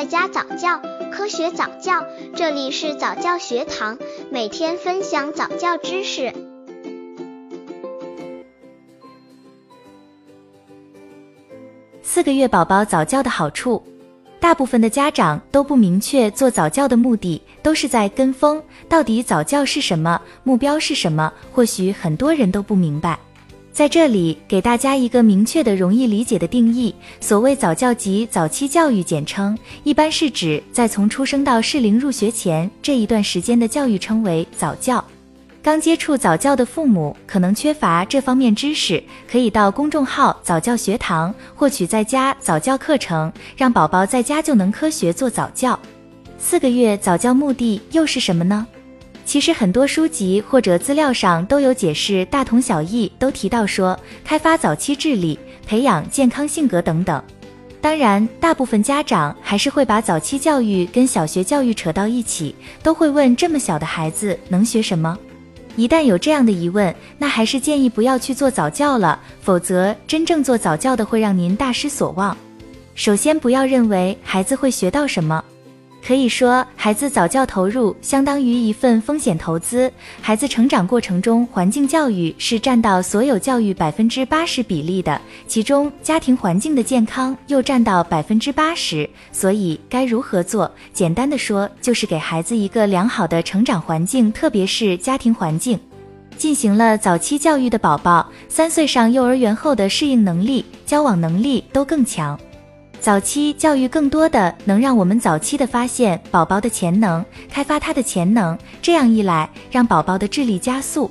在家早教，科学早教，这里是早教学堂，每天分享早教知识。四个月宝宝早教的好处，大部分的家长都不明确做早教的目的，都是在跟风。到底早教是什么？目标是什么？或许很多人都不明白。在这里给大家一个明确的、容易理解的定义。所谓早教及早期教育简称，一般是指在从出生到适龄入学前这一段时间的教育称为早教。刚接触早教的父母可能缺乏这方面知识，可以到公众号早教学堂获取在家早教课程，让宝宝在家就能科学做早教。四个月早教目的又是什么呢？其实很多书籍或者资料上都有解释，大同小异，都提到说开发早期智力、培养健康性格等等。当然，大部分家长还是会把早期教育跟小学教育扯到一起，都会问这么小的孩子能学什么？一旦有这样的疑问，那还是建议不要去做早教了，否则真正做早教的会让您大失所望。首先，不要认为孩子会学到什么。可以说，孩子早教投入相当于一份风险投资。孩子成长过程中，环境教育是占到所有教育百分之八十比例的，其中家庭环境的健康又占到百分之八十。所以该如何做？简单的说，就是给孩子一个良好的成长环境，特别是家庭环境。进行了早期教育的宝宝，三岁上幼儿园后的适应能力、交往能力都更强。早期教育更多的能让我们早期的发现宝宝的潜能，开发他的潜能，这样一来，让宝宝的智力加速，